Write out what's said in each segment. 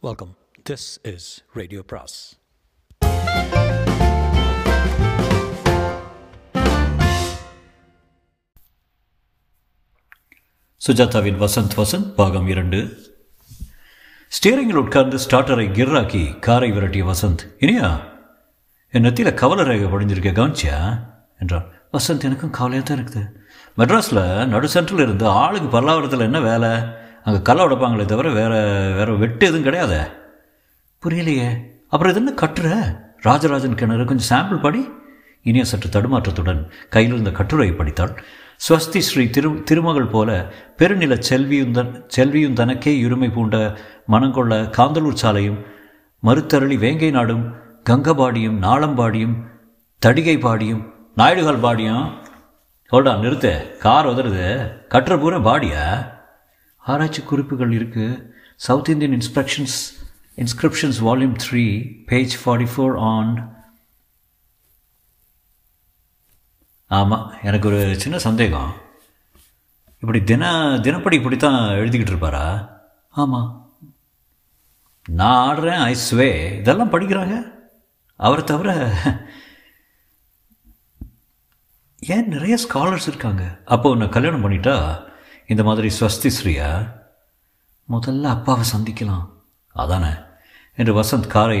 Welcome this is radio பிராஸ் சுஜாதாவின் வசந்த் வசந்த் பாகம் இரண்டு. ஸ்டீரிங்கில் உட்கார்ந்து ஸ்டார்டரை கிர்ராக்கி காரை விரட்டிய வசந்த் இனியா என் நெத்தியில் கவலை ரேகை படிஞ்சிருக்க கவனிச்சியா? என்றான். வசந்த் எனக்கும் கவலையாக தான் இருக்குது. மெட்ராஸில் நடு சென்ட்ரல் இருந்து ஆளுக்கு பல்லாவரத்தில் என்ன வேலை? அங்கே கல்லை உடைப்பாங்களே தவிர வேறு வேறு வெட்டு எதுவும் கிடையாது? புரியலையே. அப்புறம் இது என்ன கட்டுற? ராஜராஜன் கிணறு. கொஞ்சம் சாம்பிள் படி. இனிய சற்று தடுமாற்றத்துடன் கையில் இருந்த கட்டுரையை படித்தாள் ஸ்வஸ்தி ஸ்ரீ திரு திருமகள் போல பெருநில செல்வியுந்தன் செல்வியும் தனக்கே இருமை பூண்ட மனங்கொள்ள காந்தலூர் சாலையும் மறுத்தருளி வேங்கை நாடும் கங்கபாடியும் நாளம்பாடியும் தடிகை பாடியும் நாயுடுகால் பாடியும். ஹோல்டா நிறுத்து. கார் உதறுது. கட்டுற பூரா பாடியா? ஆராய்ச்சி குறிப்புகள் இருக்குது South Indian inspections inscriptions volume three page forty four on ஆமாம் எனக்கு ஒரு சின்ன சந்தேகம். இப்படி தின தினப்படி இப்படி தான் எழுதிக்கிட்டு இருப்பாரா? ஆமாம் நான் ஆடுறேன் ஐ ஸ்வே இதெல்லாம் படிக்கிறாங்க? அவரை தவிர ஏன் நிறைய ஸ்காலர்ஸ் இருக்காங்க? அப்போ உன்னை கல்யாணம் பண்ணிட்டா? இந்த மாதிரி ஸ்வஸ்தி ஸ்ரீயா முதல்ல அப்பாவை சந்திக்கலாம். அதானே? என்று வசந்த் காரை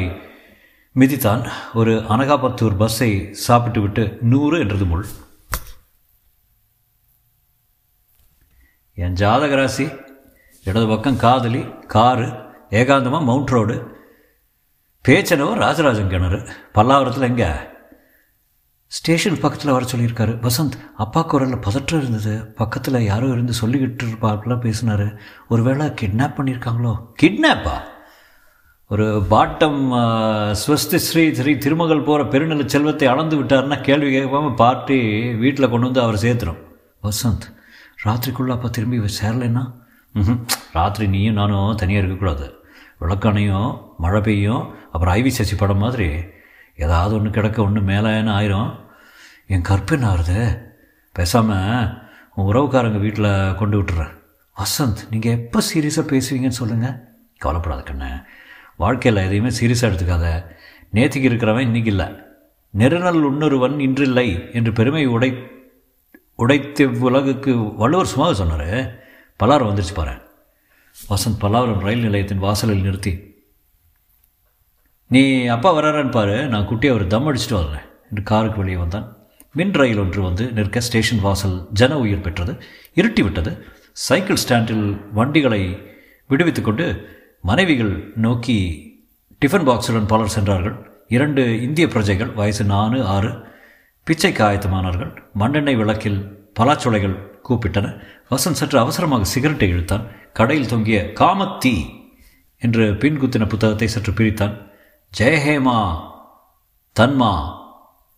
மிதித்தான். ஒரு அனகாபத்தூர் பஸ்ஸை சாப்பிட்டு விட்டு நூறு என்றது முள். என் ஜாதக ராசி இடது பக்கம் காதலி காரு ஏகாந்தமாக மவுண்ட் ரோடு பேச்சனவோ ராஜராஜன் கிணறு. பல்லாவரத்தில் எங்கே? ஸ்டேஷன் பக்கத்தில் வர சொல்லியிருக்காரு. வசந்த் அப்பா குரலில் பதற்றம் இருந்தது. பக்கத்தில் யாரோ இருந்து சொல்லிக்கிட்டு இருப்பாப்புலாம் பேசினார். ஒருவேளை கிட்னாப் பண்ணியிருக்காங்களோ? கிட்னாப்பா ஒரு பாட்டம் ஸ்வஸ்தி ஸ்ரீ ஸ்ரீ திருமகள் போகிற பெருநில செல்வத்தை அளந்து விட்டாருன்னா கேள்வி கேட்காம பார்ட்டி வீட்டில் கொண்டு வந்து அவர் சேர்த்துரும். வசந்த் ராத்திரிக்குள்ளே அப்போ திரும்பி சேரலைன்னா? ம் ராத்திரி நீயும் நானும் தனியாக இருக்கக்கூடாது. விளக்கணையும் மழை பெய்யும் அப்புறம் ஐவி சசி படம் மாதிரி ஏதாவது ஒன்று கிடக்க ஒன்று மேலேன்னு ஆயிரும். என் கற்பு ஆறுது? பேசாமல் உன் உறவுக்காரங்க வீட்டில் கொண்டு விட்டுறேன் வசந்த் நீங்கள் எப்போ சீரியஸாக பேசுவீங்கன்னு சொல்லுங்கள் கவலைப்படாத கண்ணு. வாழ்க்கையில் எதையுமே சீரியஸாக எடுத்துக்காத. நேற்றுக்கு இருக்கிறவன் இன்றைக்கி இல்லை. நெருநல் உன்னொருவன் இன்றில்லை என்று பெருமை உடை உடைத்த உலகுக்கு வள்ளுவர் சும்மா சொன்னார். பல்லாரம் வந்துருச்சு பாரு. வசந்த் பல்லாவரம் ரயில் நிலையத்தின் வாசலில் நிறுத்தி நீ அப்பா வராரான்னு பாரு நான் குட்டியை ஒரு தம் அடிச்சுட்டு வரேன். என்று காருக்கு வெளியே வந்தான். மின் ரயில் ஒன்று வந்து நிற்க ஸ்டேஷன் வாசல் ஜன உயிர் பெற்றது. இருட்டி விட்டது. சைக்கிள் ஸ்டாண்டில் வண்டிகளை விடுவித்துக்கொண்டு மனைவிகள் நோக்கி டிஃபன் பாக்ஸுடன் பலர் சென்றார்கள். இரண்டு இந்திய பிரஜைகள் வயசு நாலு ஆறு பிச்சைக்கு ஆயத்தமானார்கள். மண்ணெண்ணெய் விளக்கில் பலாச்சுளைகள் கூப்பிட்டன. வசந்த் சற்று அவசரமாக சிகரெட்டை இழுத்தான். கடையில் தொங்கிய காமத்தீ என்று பின் குத்தின புத்தகத்தை சற்று பிரித்தான். ஜெயஹேமா தன்மா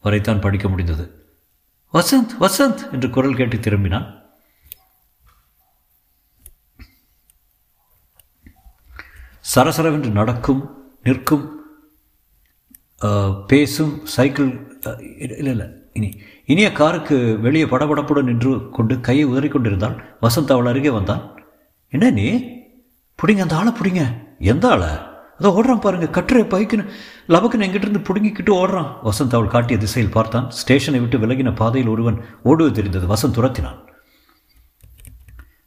வரைத்தான் படிக்க முடிந்தது. வசந்த் வசந்த் என்று குரல் கேட்டு திரும்பினான். சரசரவென்று நடக்கும் நிற்கும் பேசும் சைக்கிள் இல்லை இல்லை இனி இனிய காருக்கு வெளியே படபடப்புடன் நின்று கொண்டு கையை உதறி கொண்டிருந்தால் வசந்த் அவள் அருகே வந்தான். என்ன நீ? பிடிங்க அந்த ஆளை பிடிங்க. எந்த ஆளை? அதை ஓடுறான் பாருங்க கட்டுரை பைக்குன்னு லபக்குன்னு எங்கிட்டிருந்து பிடுங்கிக்கிட்டு ஓடுறான். வசந்த் அவள் காட்டிய திசையில் பார்த்தான். ஸ்டேஷனை விட்டு விலகின பாதையில் ஒருவன் ஓடுவது தெரிந்தது. வசந்த் துரத்தினான்.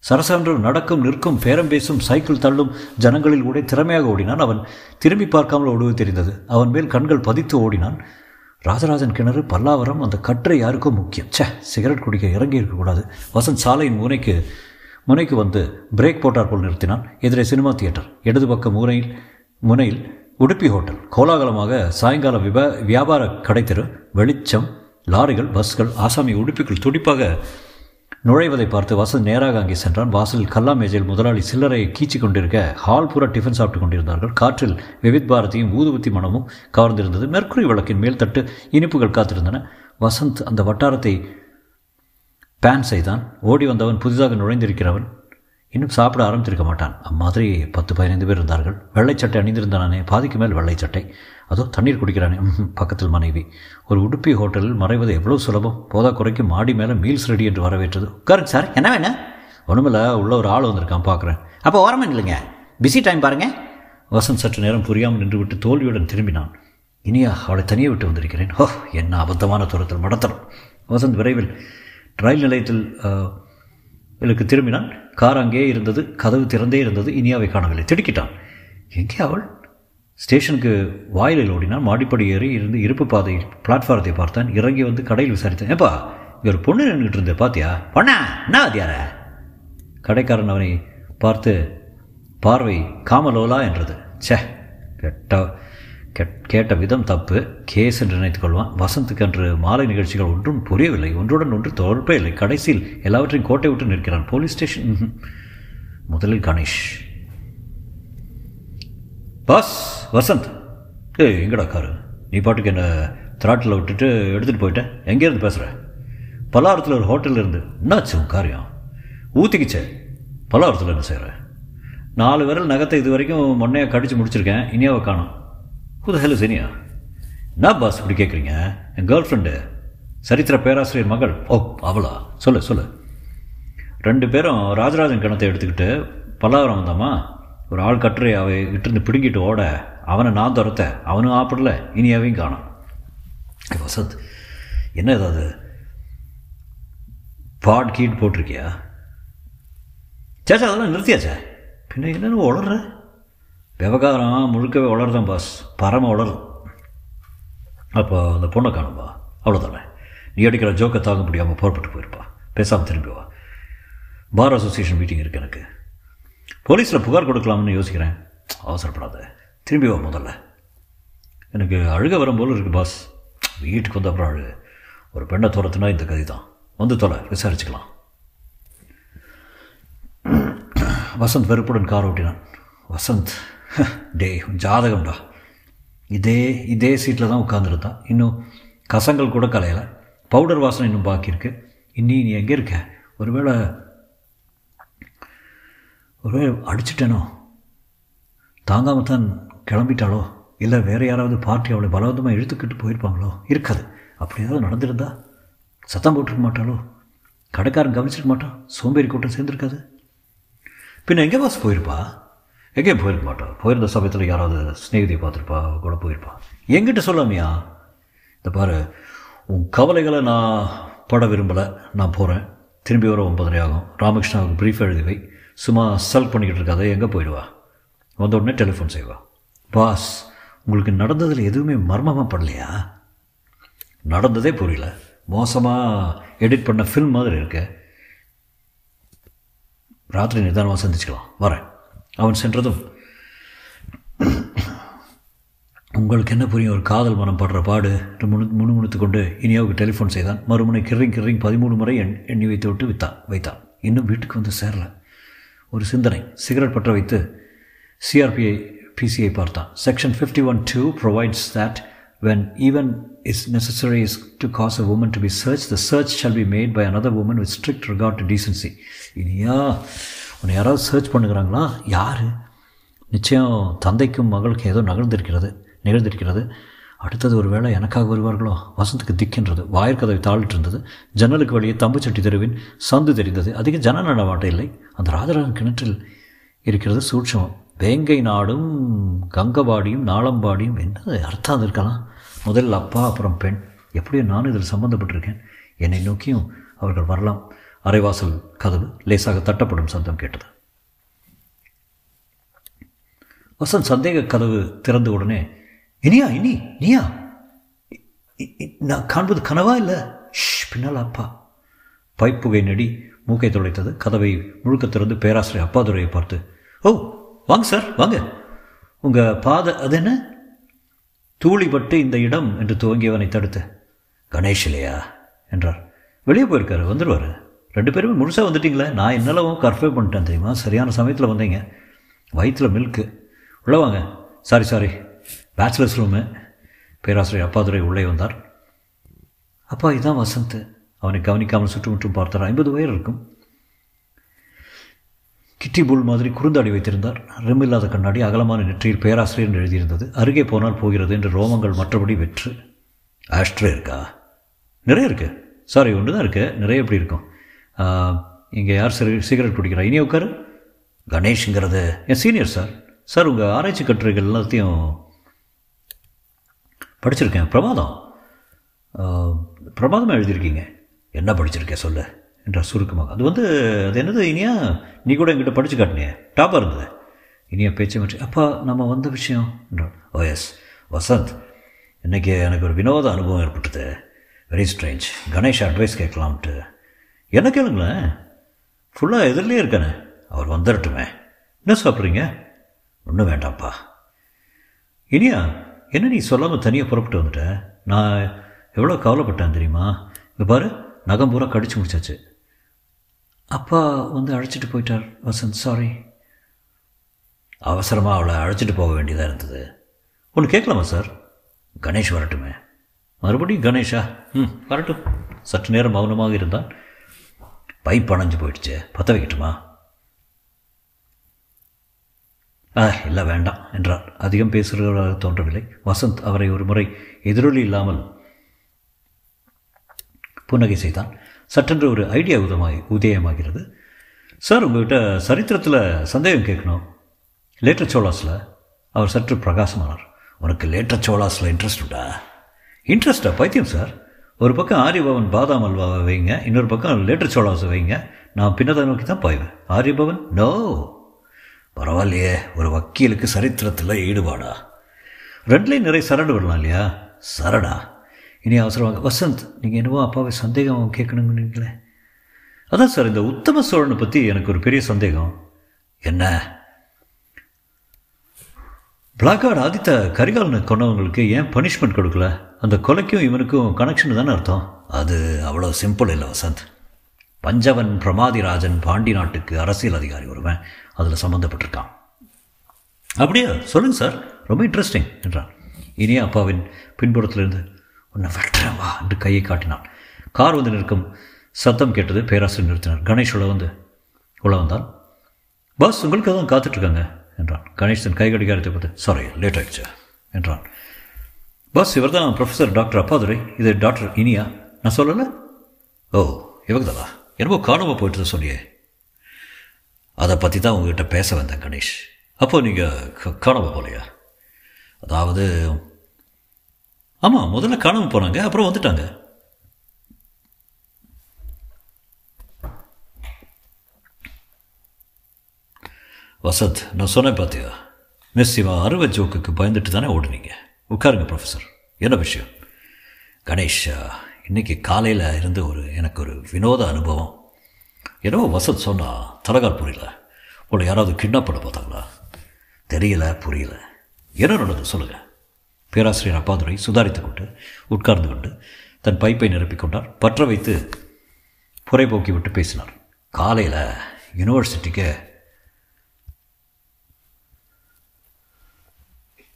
சரசன்று நடக்கும் நிற்கும் பேரம் பேசும் சைக்கிள் தள்ளும் ஜனங்களில் கூட திறமையாக ஓடினான் அவன். திரும்பி பார்க்காமல் ஓடுவது தெரிந்தது. அவன் மேல் கண்கள் பதித்து ஓடினான். ராஜராஜன் கிணறு பல்லாவரம் அந்த கற்றை யாருக்கும் முக்கியம். சே சிகரெட் குடிக்க இறங்கி இருக்கக்கூடாது வசந்த் சாலையின் முனைக்கு முனைக்கு வந்து பிரேக் போட்டார் போல் நிறுத்தினான். எதிரே சினிமா தியேட்டர். இடது பக்கம் முனையில் முனையில் உடுப்பி ஹோட்டல் கோலாகலமாக சாயங்கால விப வியாபார கடைத்தெரு வெளிச்சம் லாரிகள் பஸ்கள் ஆசாமி உடுப்பிக்குள் துடிப்பாக நுழைவதை பார்த்து வசந்த் நேராக அங்கே சென்றான். வாசலில் கல்லா மேஜையில் முதலாளி சில்லறையை கீச்சி கொண்டிருக்க ஹால் பூரா டிஃபன் சாப்பிட்டு கொண்டிருந்தார்கள். காற்றில் விவித் பாரதியும் ஊதுபத்தி மனமும் கவர்ந்திருந்தது மெர்க்குரி விளக்கின் மேல் தட்டு இனிப்புகள் காத்திருந்தன. வசந்த் அந்த வட்டாரத்தை பேன் செய்தான். ஓடி வந்தவன் புதிதாக நுழைந்திருக்கிறவன் இன்னும் சாப்பிட ஆரம்பித்திருக்க மாட்டான். அம்மாதிரி பத்து பதினைந்து பேர் இருந்தார்கள். வெள்ளை சட்டை அணிந்திருந்தானே? பாதிக்கு மேல் வெள்ளை சட்டை. அதோ தண்ணீர் குடிக்கிறானே. பக்கத்தில் மனைவி. ஒரு உடுப்பி ஹோட்டலில் மறைவது எவ்வளோ சுலபம்? போதா குறைக்கு மாடி மேலே மீல்ஸ் ரெடி என்று வரவேற்றது. உட்காருங்க சார் என்ன வேணும் ஒன்றுமில்ல உள்ள ஒரு ஆள் வந்திருக்கான் பார்க்குறேன் அப்போ ஓரமாக இல்லைங்க பிஸி டைம் பாருங்கள் வசந்த் சற்று நேரம் புரியாமல் நின்றுவிட்டு தோல்வியுடன் திரும்பினான். இனியா அவளை தனியே விட்டு வந்திருக்கிறேன். ஓ என்ன அபத்தமான தூரத்தில் மடத்தரம் வசந்த் விரைவில் ரயில் நிலையத்தில் எனக்கு திரும்பினான். கார் அங்கேயே இருந்தது கதவு திறந்தே இருந்தது இனியாவை காணவில்லை. திடுக்கிட்டான். எங்கே அவள்? ஸ்டேஷனுக்கு வாயிலில் ஓடினான். மாடிப்படி ஏறி இருந்து இருப்பு பாதை பிளாட்ஃபாரத்தை பார்த்தான். இறங்கி வந்து கடையில் விசாரித்தேன். ஏப்பா இங்கே ஒரு பொண்ணு நின்றுட்டு இருந்தேன் பாத்தியா? பொண்ணா என்ன அதியார கடைக்காரன் அவனை பார்த்து பார்வை காமலோலா என்றது. ச்சே கெட்ட கேட்ட விதம் தப்பு. கேஸ் என்று நினைத்துக் கொள்வான். வசந்துக்கு அன்று மாலை நிகழ்ச்சிகள் ஒன்றும் புரியவில்லை. ஒன்றுடன் ஒன்று தொடர்பே இல்லை. கடைசியில் எல்லாவற்றையும் கோட்டை விட்டு நிற்கிறான். Police station. முதலில் கணேஷ். பாஸ் வசந்த். ஏய் எங்கடா காரு நீ பாட்டுக்கு என்ன திராட்டில் விட்டுட்டு எடுத்துகிட்டு போயிட்டேன் எங்கேருந்து பேசுகிற பல்லாரத்தில் ஒரு ஹோட்டலில் இருந்து. என்னாச்சு உன் காரியம்? ஊற்றிக்கிச்சே பலாரத்தில் என்ன செய்கிற நாலு விரல் நகத்தை இது வரைக்கும் மொன்னையாக கடிச்சு முடிச்சிருக்கேன். இனியாவை காணும். புது ஹலோ சனியா என்ன பாஸ் இப்படி கேட்குறீங்க என் கேர்ள் ஃப்ரெண்டு சரித்திர பேராசிரியர் மகள். ஓ அவளா? சொல்லு சொல்லு. ரெண்டு பேரும் ராஜராஜன் கிணத்தை எடுத்துக்கிட்டு பல்லாவரம் வந்தாமா? ஒரு ஆள் கட்டுரை அவை இட்டிருந்து பிடுங்கிட்டு ஓட அவனை நான் துரத்த அவனும் ஆப்பிடல இனியாவையும் காணோம். வசத் வசந்த் என்ன ஏதாவது பாட் கீட் போட்டிருக்கியா? சேச்சா அதெல்லாம் நிறுத்தியாச்சே. பின்ன என்னென்னு உளர்ற? விவகாரம் முழுக்கவே வளருதான் பாஸ் பரம வளரும். அப்போ அந்த பொண்ணை காணும்பா அவ்வளோதானே நீ அடிக்கிற ஜோக்கை தாங்க முடியாமல் புறப்பட்டு போயிருப்பா. பேசாமல் திரும்பி வா. பார் அசோசியேஷன் மீட்டிங் இருக்கு எனக்கு. போலீஸில் புகார் கொடுக்கலாம்னு யோசிக்கிறேன். அவசரப்படாத. திரும்பி வா முதல்ல. எனக்கு அழுக வரும் போல இருக்குது பாஸ் வீட்டுக்கு வந்த அப்புறம் அழு. ஒரு பெண்ணை துரத்துனா இந்த கதி தான் வந்து தொலை விசாரிச்சுக்கலாம். வசந்த் வெறுப்புடன் கார் ஓட்டினான். வசந்த். டே உன் ஜாதகம்டா. இதே இதே சீட்டில் தான் உட்காந்துருந்தான் இன்னும் கசங்கள் கூட கலையலை. பவுடர் வாசனை இன்னும் பாக்கியிருக்கு இன்னி நீ எங்கே இருக்க? ஒருவேளை ஒருவேளை அடிச்சிட்டேனோ? தாங்காமல் தான் கிளம்பிட்டாளோ? இல்லை வேறு யாராவது பார்ட்டி அவளை பலவந்தமாக இழுத்துக்கிட்டு போயிருப்பாங்களோ? இருக்காது. அப்படி ஏதாவது நடந்திருந்தா சத்தம் போட்டிருக்க மாட்டாளோ? கடைக்காரன் கவனிச்சிருக்க மாட்டான்? சோம்பேறி கூட்டம் சேர்ந்துருக்காது. பின்ன எங்கே பாஸ் போயிருப்பா? எங்கேயும் போயிருக்க மாட்டா போயிருந்த சமயத்தில் யாராவது ஸ்நேகிதியை பார்த்துருப்பா கூட போயிருப்பா. எங்கிட்ட சொல்லாமையா? இந்த பாரு உன் கவலைகளை நான் பட விரும்பலை. நான் போகிறேன் திரும்பி வர ஒன்பதரை ஆகும். ராமகிருஷ்ணாவுக்கு ப்ரீஃப் எழுதிவை சும்மா செல் பண்ணிக்கிட்டு இருக்காத எங்கே போயிடுவா? வந்த உடனே டெலிஃபோன் செய்வா. பாஸ் உங்களுக்கு நடந்ததில் எதுவுமே மர்மமாக படலையா? நடந்ததே புரியல. மோசமாக எடிட் பண்ண ஃபில்ம் மாதிரி இருக்கு. ராத்திரி நிதானமாக சந்திச்சுக்கலாம். வரேன். அவன் சென்றதும் உங்களுக்கு என்ன புரியும்? ஒரு காதல் மனம் படுற பாடு. என்று முணு முணுமுணுத்து கொண்டு இனியாவுக்கு டெலிஃபோன் செய்தான். மறுமுனை கிரிங் கிரிங் பதிமூணு முறை எண் எண்ணி வைத்து விட்டு வித்தான் வைத்தான். இன்னும் வீட்டுக்கு வந்து சேரல. ஒரு சிந்தனை. சிகரெட் பற்ற வைத்து சிஆர்பிஐ பிசிஐ பார்த்தான். Section fifty one two provides that whenever is necessary is to cause a woman to be search the search shall be made by another woman with strict regard to decency. இனியா உன்னை யாராவது search பண்ணுகிறாங்களா? யார்? நிச்சயம் தந்தைக்கும் மகளுக்கும் ஏதோ நகர்ந்திருக்கிறது நிகழ்ந்திருக்கிறது. அடுத்தது ஒரு வேளை எனக்காக வருவார்களோ? வசந்துக்கு திக்கின்றது வாயிற்கதவை தாளிட்டு இருந்தது ஜன்னலுக்கு வழியே தம்புச்சட்டி தெருவின் சந்து தெரிந்தது. அதிக ஜன நடமாட்டம் இல்லை. அந்த ராஜராஜன் கிணற்றில் இருக்கிறது சூட்சமம். வேங்கை நாடும் கங்கபாடியும் நாளம்பாடியும் என்ன அர்த்தம் இருக்கலாம்? முதலில் அப்பா அப்புறம் பெண். எப்படியோ நானும் இதில் சம்மந்தப்பட்டிருக்கேன் என்னை நோக்கியும் அவர்கள் வரலாம். அரைவாசல் கதவு லேசாக தட்டப்படும் சத்தம் கேட்டது. வசந்த் சந்தேக கதவு திறந்த உடனே இனியா இனி நீயா? நான் காண்பது கனவா இல்லை? பின்னால் அப்பா. பைப்புகை நெடி மூக்கை துளைத்தது கதவை முழுக்க திறந்து பேராசிரியர் அப்பாதுரையை பார்த்து ஓ வாங்க சார் வாங்க. உங்கள் பாத அது என்ன? தூளிப்பட்டு இந்த இடம் என்று துவங்கியவனை தடுத்து கணேஷ் இல்லையா? என்றார். வெளியே போயிருக்காரு வந்துடுவார் ரெண்டு பேருமே முழுசாக வந்துட்டிங்களே? நான் என்னெல்லாம் கர்ஃபே பண்ணிட்டேன் தெரியுமா? சரியான சமயத்தில் வந்தீங்க. வயிற்றில் மில்க்கு உள்ளே வாங்க. சாரி சாரி பேச்சுலர்ஸ் ரூமு பேராசிரியர் அப்பாதுரை உள்ளே வந்தார். அப்பா இதுதான் வசந்த். அவனை கவனிக்காமல் சுற்றுமுற்றும் பார்த்தார். ஐம்பது வயர் இருக்கும். கிட்டி புல் மாதிரி குறுந்தாடி வைத்திருந்தார். ரிம் இல்லாத கண்ணாடி அகலமான நெற்றியில் பேராசிரியர் என்று எழுதியிருந்தது. அருகே போனால் போகிறது என்று ரோமங்கள் மற்றபடி வெற்று. ஆஸ்ட்ரே இருக்கா? நிறைய இருக்குது சாரி ஒன்று தான் இருக்குது நிறைய எப்படி இருக்கும்? இங்கே யார் சிறு சிகரெட் குடிக்கிறா இனி உட்காரு. கணேஷுங்கிறது. என் சீனியர் சார். சார் உங்கள் ஆராய்ச்சி கட்டுரைகள் எல்லாத்தையும் படிச்சிருக்கேன். பிரமாதம் பிரமாதமாக எழுதியிருக்கீங்க. என்ன படிச்சிருக்கேன் சொல்லு என்றார் சுருக்கமாக. அது வந்து அது என்னது இனியா? நீ கூட என்கிட்ட படித்து காட்டினியே. டாப்பாக இருந்தது. இனியா பேச்சு மாற்றி அப்பா நம்ம வந்த விஷயம் என்றார். ஓ எஸ். வசந்த் இன்றைக்கி எனக்கு ஒரு வினோத அனுபவம் ஏற்பட்டது. வெரி ஸ்ட்ரேஞ்ச் கணேஷ் அட்வைஸ் கேட்கலாம்ட்டு. என்ன கேளுங்களேன்? ஃபுல்லாக எதிரிலே இருக்கானே. அவர் வந்துடட்டுமே என்ன சாப்பிட்றீங்க? ஒன்றும் வேண்டாம்ப்பா. இனியா என்ன நீ சொல்லாமல் தனியாக புறப்பட்டு வந்துட்ட? நான் எவ்வளோ கவலைப்பட்டேன் தெரியுமா? இங்கே பாரு நகம் பூரா கடிச்சு முடிச்சாச்சு. அப்பா வந்து அழைச்சிட்டு போயிட்டார் வசந்த். சாரி அவசரமாக அவளை அழைச்சிட்டு போக வேண்டியதாக இருந்தது. ஒன்று கேட்கலாமா சார்? கணேஷ் வரட்டுமே. மறுபடியும் கணேஷா? ம் வரட்டும். சற்று நேரம் மௌனமாக இருந்தான் பைப் அணைஞ்சு போயிடுச்சு. பற்ற வைக்கட்டுமா? ஆ இல்லை வேண்டாம் என்றார். அதிகம் பேசுகிறவராக தோன்றவில்லை. வசந்த் அவரை ஒரு முறை எதிரொலி இல்லாமல் புன்னகை செய்தான். சட்டென்று ஒரு ஐடியா உதமாய் உதயமாகிறது. சார் உங்கள்கிட்ட சரித்திரத்தில் சந்தேகம் கேட்கணும். லேட்டர் சோலாஸில் அவர் சற்று பிரகாசமானார். உனக்கு லேட்டர் சோலாஸில் இன்ட்ரெஸ்ட் உண்டா? இன்ட்ரெஸ்டா பைத்தியம் சார். ஒரு பக்கம் ஆரியபவன் பாதாம் அல்வாவை வைங்க இன்னொரு பக்கம் லேட்டர் சோலாஸை வைங்க. நான் பின்னதை நோக்கி தான் போய்வேன் ஆரியபவன்? நோ. பரவாயில்லையே ஒரு வக்கீலுக்கு சரித்திரத்தில் ஈடுபாடா? ரெண்டுலேயும் நிறைய சரடு விடலாம் இல்லையா? சரடா? இனி அவசரமாக. வசந்த் நீங்கள் என்னவோ அப்பாவை சந்தேகம் கேட்கணுங்கிறீங்களே அதான் சார் இந்த உத்தம சோழனை பற்றி எனக்கு ஒரு பெரிய சந்தேகம். என்ன? பிளாக்கார்டு ஆதித்த கரிகாலனை கொண்டவங்களுக்கு ஏன் பனிஷ்மெண்ட் கொடுக்கல? அந்த கொலைக்கும் இவனுக்கும் கனெக்ஷன் தானே அர்த்தம்? அது அவ்வளோ சிம்பிள் இல்லை வசந்த். பஞ்சவன் பிரமாதிராஜன் பாண்டி நாட்டுக்கு அரசியல் அதிகாரி ஒருவன் அதில் சம்மந்தப்பட்டிருக்கான் அப்படியா? சொல்லுங்கள் சார். ரொம்ப இன்ட்ரெஸ்டிங் என்றான். இனிய அப்பாவின் பின்புறத்திலிருந்து உன்னை வெட்டுறேன் வா என்று கையை காட்டினான். கார் வந்து நிற்கும். சத்தம் கேட்டது பேராசிரியர் நிறுத்தினார். கணேஷ் உள்ள வந்து உள்ள வந்தான் பாஸ் உங்களுக்கு தான் காத்துட்ருக்காங்க என்றான். கணேஷ் தன் கை கடிகாரத்தை பார்த்து சாரி லேட் ஆயிடுச்சு என்றான். பாஸ் இவர் தான் ப்ரொஃபஸர் டாக்டர் அப்பாதுரை. இது டாக்டர் இனியா. நான் சொல்லலை? ஓ இவங்கதானா? என்னமோ காணாமல் போயிட்டு சொன்னியே. அதை பற்றி தான் உங்ககிட்ட பேச வந்தேன் கணேஷ். அப்போ நீங்கள் காணாமல் போகலையா அதாவது ஆமாம் முதல்ல காணாமல் போனாங்க அப்புறம் வந்துட்டாங்க. வசந்த் நான் சொன்னேன் பார்த்தியா மிஸ் இவன் அறுவை ஜோக்குக்கு பயந்துட்டு தானே ஓடுனீங்க? உட்காருங்க ப்ரொஃபஸர் என்ன விஷயம்? கணேஷ் இன்றைக்கி காலையில் இருந்து ஒரு எனக்கு ஒரு வினோத அனுபவம். என்னவோ வசத் சொன்னால் தலகால் புரியல. உங்களை யாராவது கிட்னாப் பண்ண பார்த்தாங்களா தெரியல புரியல. என்ன நடந்தது சொல்லுங்கள் பேராசிரியர் அப்பாதுரை சுதாரித்து கொண்டு உட்கார்ந்து கொண்டு தன் பைப்பை நிரப்பிக் கொண்டார். பற்ற வைத்து புறைபோக்கி விட்டு பேசினார். காலையில் யூனிவர்சிட்டிக்கு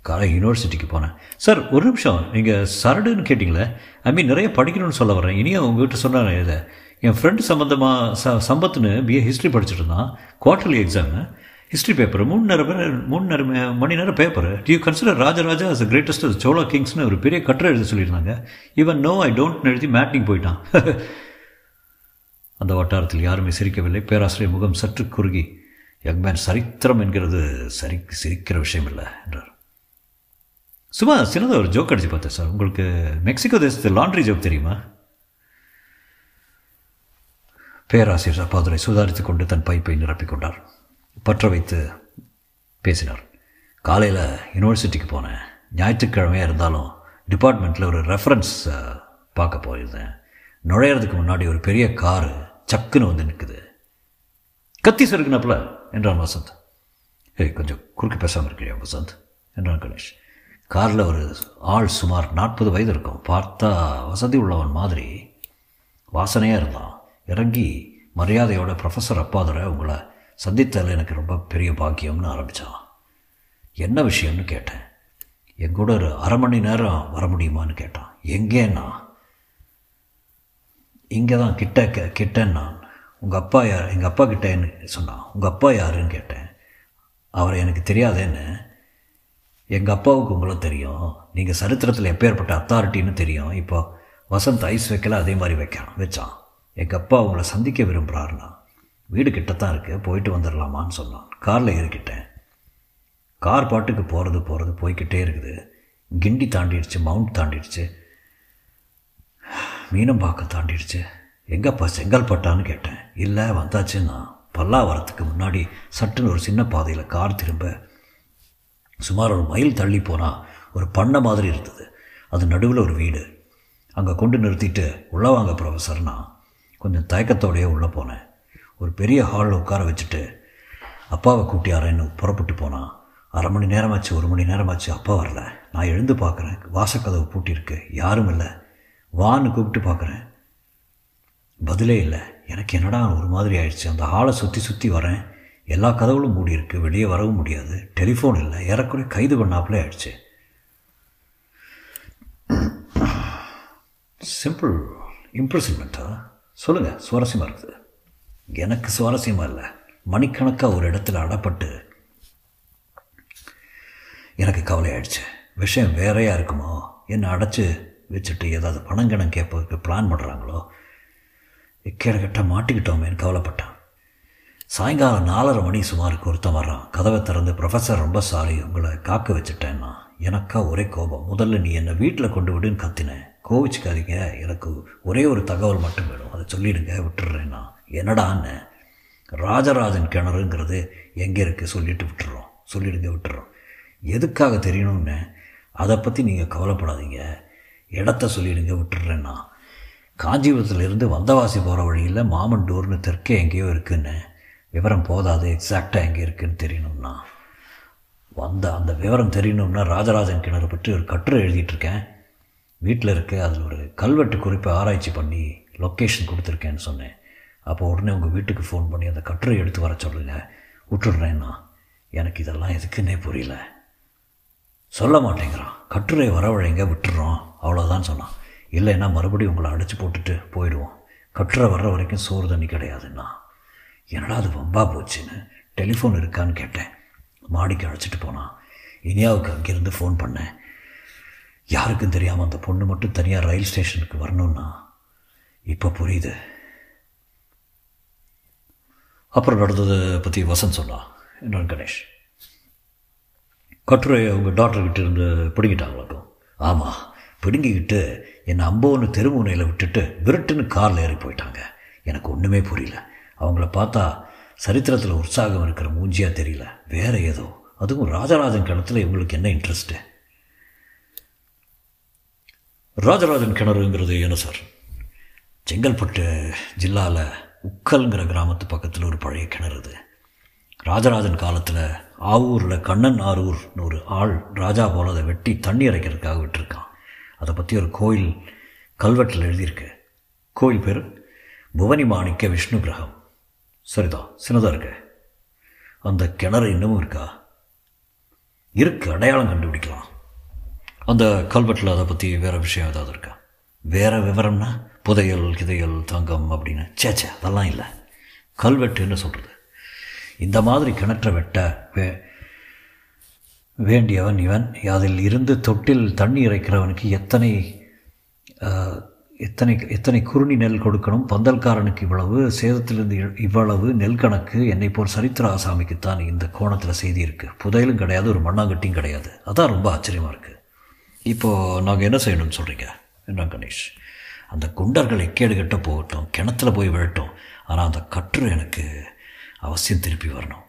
காலை யூனிவர்சிட்டிக்கு போனேன். சார் ஒரு நிமிஷம் நீங்கள் சரடுன்னு கேட்டிங்களே ஐ மீன் நிறைய படிக்கணும்னு சொல்ல வரேன். இனியும் உங்ககிட்ட சொன்னார் இதை. என் ஃப்ரெண்டு சம்மந்தமாக ச சம்பத்துன்னு பிஏ ஹிஸ்ட்ரி படிச்சுட்டு இருந்தான். குவார்டர்லி எக்ஸாமு ஹிஸ்ட்ரி பேப்பர் மூணு நேரம் மூணு நேரம் மணி நேரம் paper you consider Rajaraja as greatest Chola கிங்ஸ்னு ஒரு பெரிய கட்டுரை எழுத சொல்லியிருந்தாங்க. ஈவன் நோ ஐ டோன்ட் எழுதி மேட்டிங் போயிட்டான். அந்த வட்டாரத்தில் யாருமே சிரிக்கவில்லை. பேராசிரியர் முகம் சற்று குறுகி. யங் மேன் சரித்திரம் என்கிறது சரி சிரிக்கிற விஷயம் இல்லை என்றார். சும்மா சின்னதாக ஒரு ஜோக் அடிச்சு பார்த்தேன் சார் உங்களுக்கு மெக்சிகோ தேசத்து லாண்ட்ரி ஜோக் தெரியுமா? பேராசிரியர் அப்பாதுரை சுதாரித்து கொண்டு தன் பைப்பை நிரப்பிக்கொண்டார் பற்ற வைத்து பேசினார். காலையில் யூனிவர்சிட்டிக்கு போனேன். ஞாயிற்றுக்கிழமையாக இருந்தாலும் டிபார்ட்மெண்ட்டில் ஒரு ரெஃபரன்ஸ் பார்க்க போயிருந்தேன். நுழையிறதுக்கு முன்னாடி ஒரு பெரிய காரு சக்குன்னு வந்து நிற்குது கத்தி சருக்குனப்பில் என்றான் வசந்த். ஏய் கொஞ்சம் குறுக்கு பேசாமல் இருக்கிறியா வசந்த்? என்றான் கணேஷ். காரில் ஒரு ஆள் சுமார் நாற்பது வயது இருக்கும். பார்த்தா வசதி உள்ளவன் மாதிரி வாசனையாக இருந்தான். இறங்கி மரியாதையோட ப்ரொஃபஸர் அப்பாதுரை உங்களை சந்தித்ததில் எனக்கு ரொம்ப பெரிய பாக்கியம்னு ஆரம்பித்தான் என்ன விஷயம்னு கேட்டேன். என் கூட ஒரு அரை மணி நேரம் வர முடியுமான்னு கேட்டான். எங்கேன்னா? இங்கே தான் கிட்ட கே கிட்டேன்னு நான். உங்கள் அப்பா யார்? எங்கள் அப்பா கிட்டேன்னு சொன்னான். உங்கள் அப்பா யாருன்னு கேட்டேன். அவரை எனக்கு தெரியாதேன்னு எங்கள் அப்பாவுக்கு உங்களும் தெரியும். நீங்கள் சரித்திரத்தில் எப்பேற்பட்ட அத்தாரிட்டின்னு தெரியும். இப்போ வசந்த் ஐஸ் வைக்கல அதே மாதிரி வைக்கான் வச்சான். எங்கள் அப்பா உங்களை சந்திக்க விரும்புகிறாருண்ணா வீடு கிட்டத்தான் இருக்குது போயிட்டு வந்துடலாமான்னு சொன்னான். காரில் ஏறிக்கிட்டேன். கார் பாட்டுக்கு போகிறது போகிறது போய்கிட்டே இருக்குது. கிண்டி தாண்டிடுச்சு மவுண்ட் தாண்டிடுச்சு. மீனம்பாக்கம் தாண்டிடுச்சு. எங்கப்பா செங்கல்பட்டான்னு கேட்டேன். இல்லை வந்தாச்சுன்னா பல்லாவரத்துக்கு முன்னாடி சட்டுன்னு ஒரு சின்ன பாதையில் கார் திரும்ப சுமார் ஒரு மைல் தள்ளி போனால் ஒரு பண்ணை மாதிரி இருந்தது. அது நடுவில் ஒரு வீடு. அங்கே கொண்டு நிறுத்திட்டு உள்ளே வாங்க ப்ரொஃபஸர்னா கொஞ்சம் தயக்கத்தோடையே உள்ளே போனேன். ஒரு பெரிய ஹாலில் உட்கார வச்சுட்டு அப்பாவை கூட்டியாரேன்னு புறப்பட்டு போனான் அரை மணி நேரமாச்சு ஒரு மணி நேரமாச்சு அப்பா வரல. நான் எழுந்து பார்க்குறேன் வாசக்கதவு பூட்டியிருக்கு. யாரும் இல்லை. வான்னு கூப்பிட்டு பார்க்குறேன் பதிலே இல்லை. எனக்கு என்னடா ஒரு மாதிரி ஆயிடுச்சு. அந்த ஹாலை சுற்றி சுற்றி வரேன். எல்லா கதவுகளும் மூடி இருக்கு வெளியே வரவும் முடியாது. டெலிஃபோன் இல்லை. ஏறக்குறைய கைது பண்ணாப்புலே ஆயிடுச்சு. சிம்பிள் இம்ப்ரெஸ்மெண்ட்டா சொல்லுங்கள் சுவாரஸ்யமாக இருக்குது. எனக்கு சுவாரஸ்யமாக இல்லை. மணிக்கணக்காக ஒரு இடத்துல அடப்பட்டு எனக்கு கவலை ஆயிடுச்சு. விஷயம் வேறையாக இருக்குமோ? என்னை அடைச்சி வச்சுட்டு ஏதாவது பணம் கணம் கேட்பதுக்கு பிளான் பண்ணுறாங்களோ கேடுகட்ட மாட்டிக்கிட்டோமேன்னு கவலைப்பட்டான். சாயங்காலம் நாலரை மணி சுமாருக்கு ஒருத்தன் வர்றான். கதவை திறந்து ப்ரொஃபஸர் ரொம்ப சாரி உங்களை காக்க வச்சுட்டேன்னா எனக்கா ஒரே கோபம். முதல்ல நீ என்னை வீட்டில் கொண்டு விடுன்னு கத்தினேன். கோவிச்சுக்காதீங்க எனக்கு ஒரே ஒரு தகவல் மட்டும் வேணும். அதை சொல்லிடுங்க விட்டுடுறேன்னா. என்னடான்னு ராஜராஜன் கிணறுங்கிறது எங்கே இருக்குது சொல்லிட்டு விட்டுறோம் சொல்லிடுங்க விட்டுறோம் எதுக்காக தெரியணும்னு அதை பற்றி நீங்கள் கவலைப்படாதீங்க. இடத்த சொல்லிடுங்க விட்டுடுறேன்னா. காஞ்சிபுரத்துலேருந்து வந்தவாசி போகிற வழியில் மாமண்டூர்னு தெற்கே எங்கேயோ இருக்குன்னு விவரம் போதாது. எக்ஸாக்டாக எங்கே இருக்குன்னு தெரியணும்னா. வந்த அந்த விவரம் தெரியணும்னா ராஜராஜன் கிணறு பற்றி ஒரு கட்டுரை எழுதிட்டுருக்கேன் வீட்டில் இருக்க அதில் ஒரு கல்வெட்டு குறிப்பை ஆராய்ச்சி பண்ணி லொக்கேஷன் கொடுத்துருக்கேன்னு சொன்னேன். அப்போ உடனே உங்கள் வீட்டுக்கு ஃபோன் பண்ணி அந்த கட்டுரை எடுத்து வர சொல்லுங்கள் விட்டுடுறேன்னா எனக்கு இதெல்லாம் எதுக்குன்னே புரியல. சொல்ல மாட்டேங்கிறான். கட்டுரை வரவழைங்க விட்டுறோம் அவ்வளோதான் சொன்னான். இல்லைன்னா மறுபடியும் உங்களை அடித்து போட்டுட்டு போயிடுவோம். கட்டுரை வர்ற வரைக்கும் சோறு தண்ணி கிடையாதுன்னா. என்னடா அது வம்பா போச்சுன்னு டெலிஃபோன் இருக்கான்னு கேட்டேன். மாடிக்கு அழைச்சிட்டு போனான் இனியாவுக்கு அங்கேருந்து ஃபோன் பண்ணேன். யாருக்கும் தெரியாமல் அந்த பொண்ணு மட்டும் தனியாக ரயில் ஸ்டேஷனுக்கு வரணும்னா இப்போ புரியுது. அப்புறம் நடந்ததை பற்றி வசந்த் சொன்னா. என்னன்னு கணேஷ். கட்டுரையை உங்கள் டாக்டர்கிட்ட இருந்து பிடுங்கிட்டாங்களாக்கும் ஆமாம் பிடுங்கிக்கிட்டு என்னை அம்போன்னு தெருமுனையில் விட்டுட்டு விருட்டுன்னு காரில் ஏறி போயிட்டாங்க. எனக்கு ஒன்றுமே புரியல. அவங்கள பார்த்தா சரித்திரத்தில் உற்சாகம் இருக்கிற மூஞ்சியாக தெரியல. வேறு ஏதோ. அதுவும் ராஜராஜன் கிணத்துல இவங்களுக்கு என்ன இன்ட்ரெஸ்ட்டு ராஜராஜன் கிணறுங்கிறது என்ன சார் செங்கல்பட்டு ஜில்லாவில் உக்கல்ங்கிற கிராமத்து பக்கத்தில் ஒரு பழைய கிணறு இது ராஜராஜன் காலத்தில் ஆவூரில் கண்ணன் ஆரூர்னு ஒரு ஆள் ராஜா போல அதை வெட்டி தண்ணி இறைக்கிறதுக்காக விட்டுருக்கான். அதை பற்றி ஒரு கோயில் கல்வெட்டில் எழுதியிருக்கு. கோயில் பேர் புவனி மாணிக்க விஷ்ணு கிரகம். சரிதான் சின்னதாக இருக்கு. அந்த கிணறு இன்னமும் இருக்கா? இருக்கு அடையாளம் கண்டுபிடிக்கலாம். அந்த கல்வெட்டில் அதை பற்றி வேறு விஷயம் ஏதாவது இருக்கா? வேறு விவரம்னா புதையல் கிதையல் தங்கம் அப்படின்னு. சேச்சே அதெல்லாம் இல்லை. கல்வெட்டுன்னு சொல்கிறது இந்த மாதிரி கிணற்றை வெட்ட வே வேண்டியவன் இவன். அதில் இருந்து தொட்டில் தண்ணி இறைக்கிறவனுக்கு எத்தனை எத்தனை எத்தனை குருணி நெல் கொடுக்கணும்? பந்தல்காரனுக்கு இவ்வளவு சேதத்திலிருந்து இவ்வளவு நெல் கணக்கு என்னை போல் சரித்திர ஆசாமிக்குத்தான் இந்த கோணத்தில் செய்தி இருக்குது புதையலும் கிடையாது ஒரு மண்ணாங்கட்டியும் கிடையாது. அதான் ரொம்ப ஆச்சரியமாக இருக்குது இப்போது நாங்கள் என்ன செய்யணும்னு சொல்கிறீங்க என்ன கணேஷ்? அந்த குண்டர்கள் எக்கேடு கட்ட போகட்டும் கிணத்துல போய் விழட்டும். ஆனால் அந்த கற்று எனக்கு அவசியம் திருப்பி வரணும்.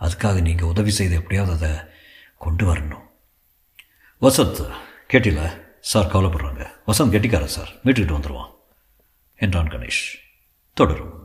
அதுக்காக நீங்கள் உதவி செய்து எப்படியாவது அதை கொண்டு வரணும். வசத் கேட்டில சார் கவலைப்படுறாங்க. வசந்த் கெட்டிக்காரன் சார். மீட்டுக்கிட்டு வந்துடுவான் என்றான் கணேஷ். தொடரும்.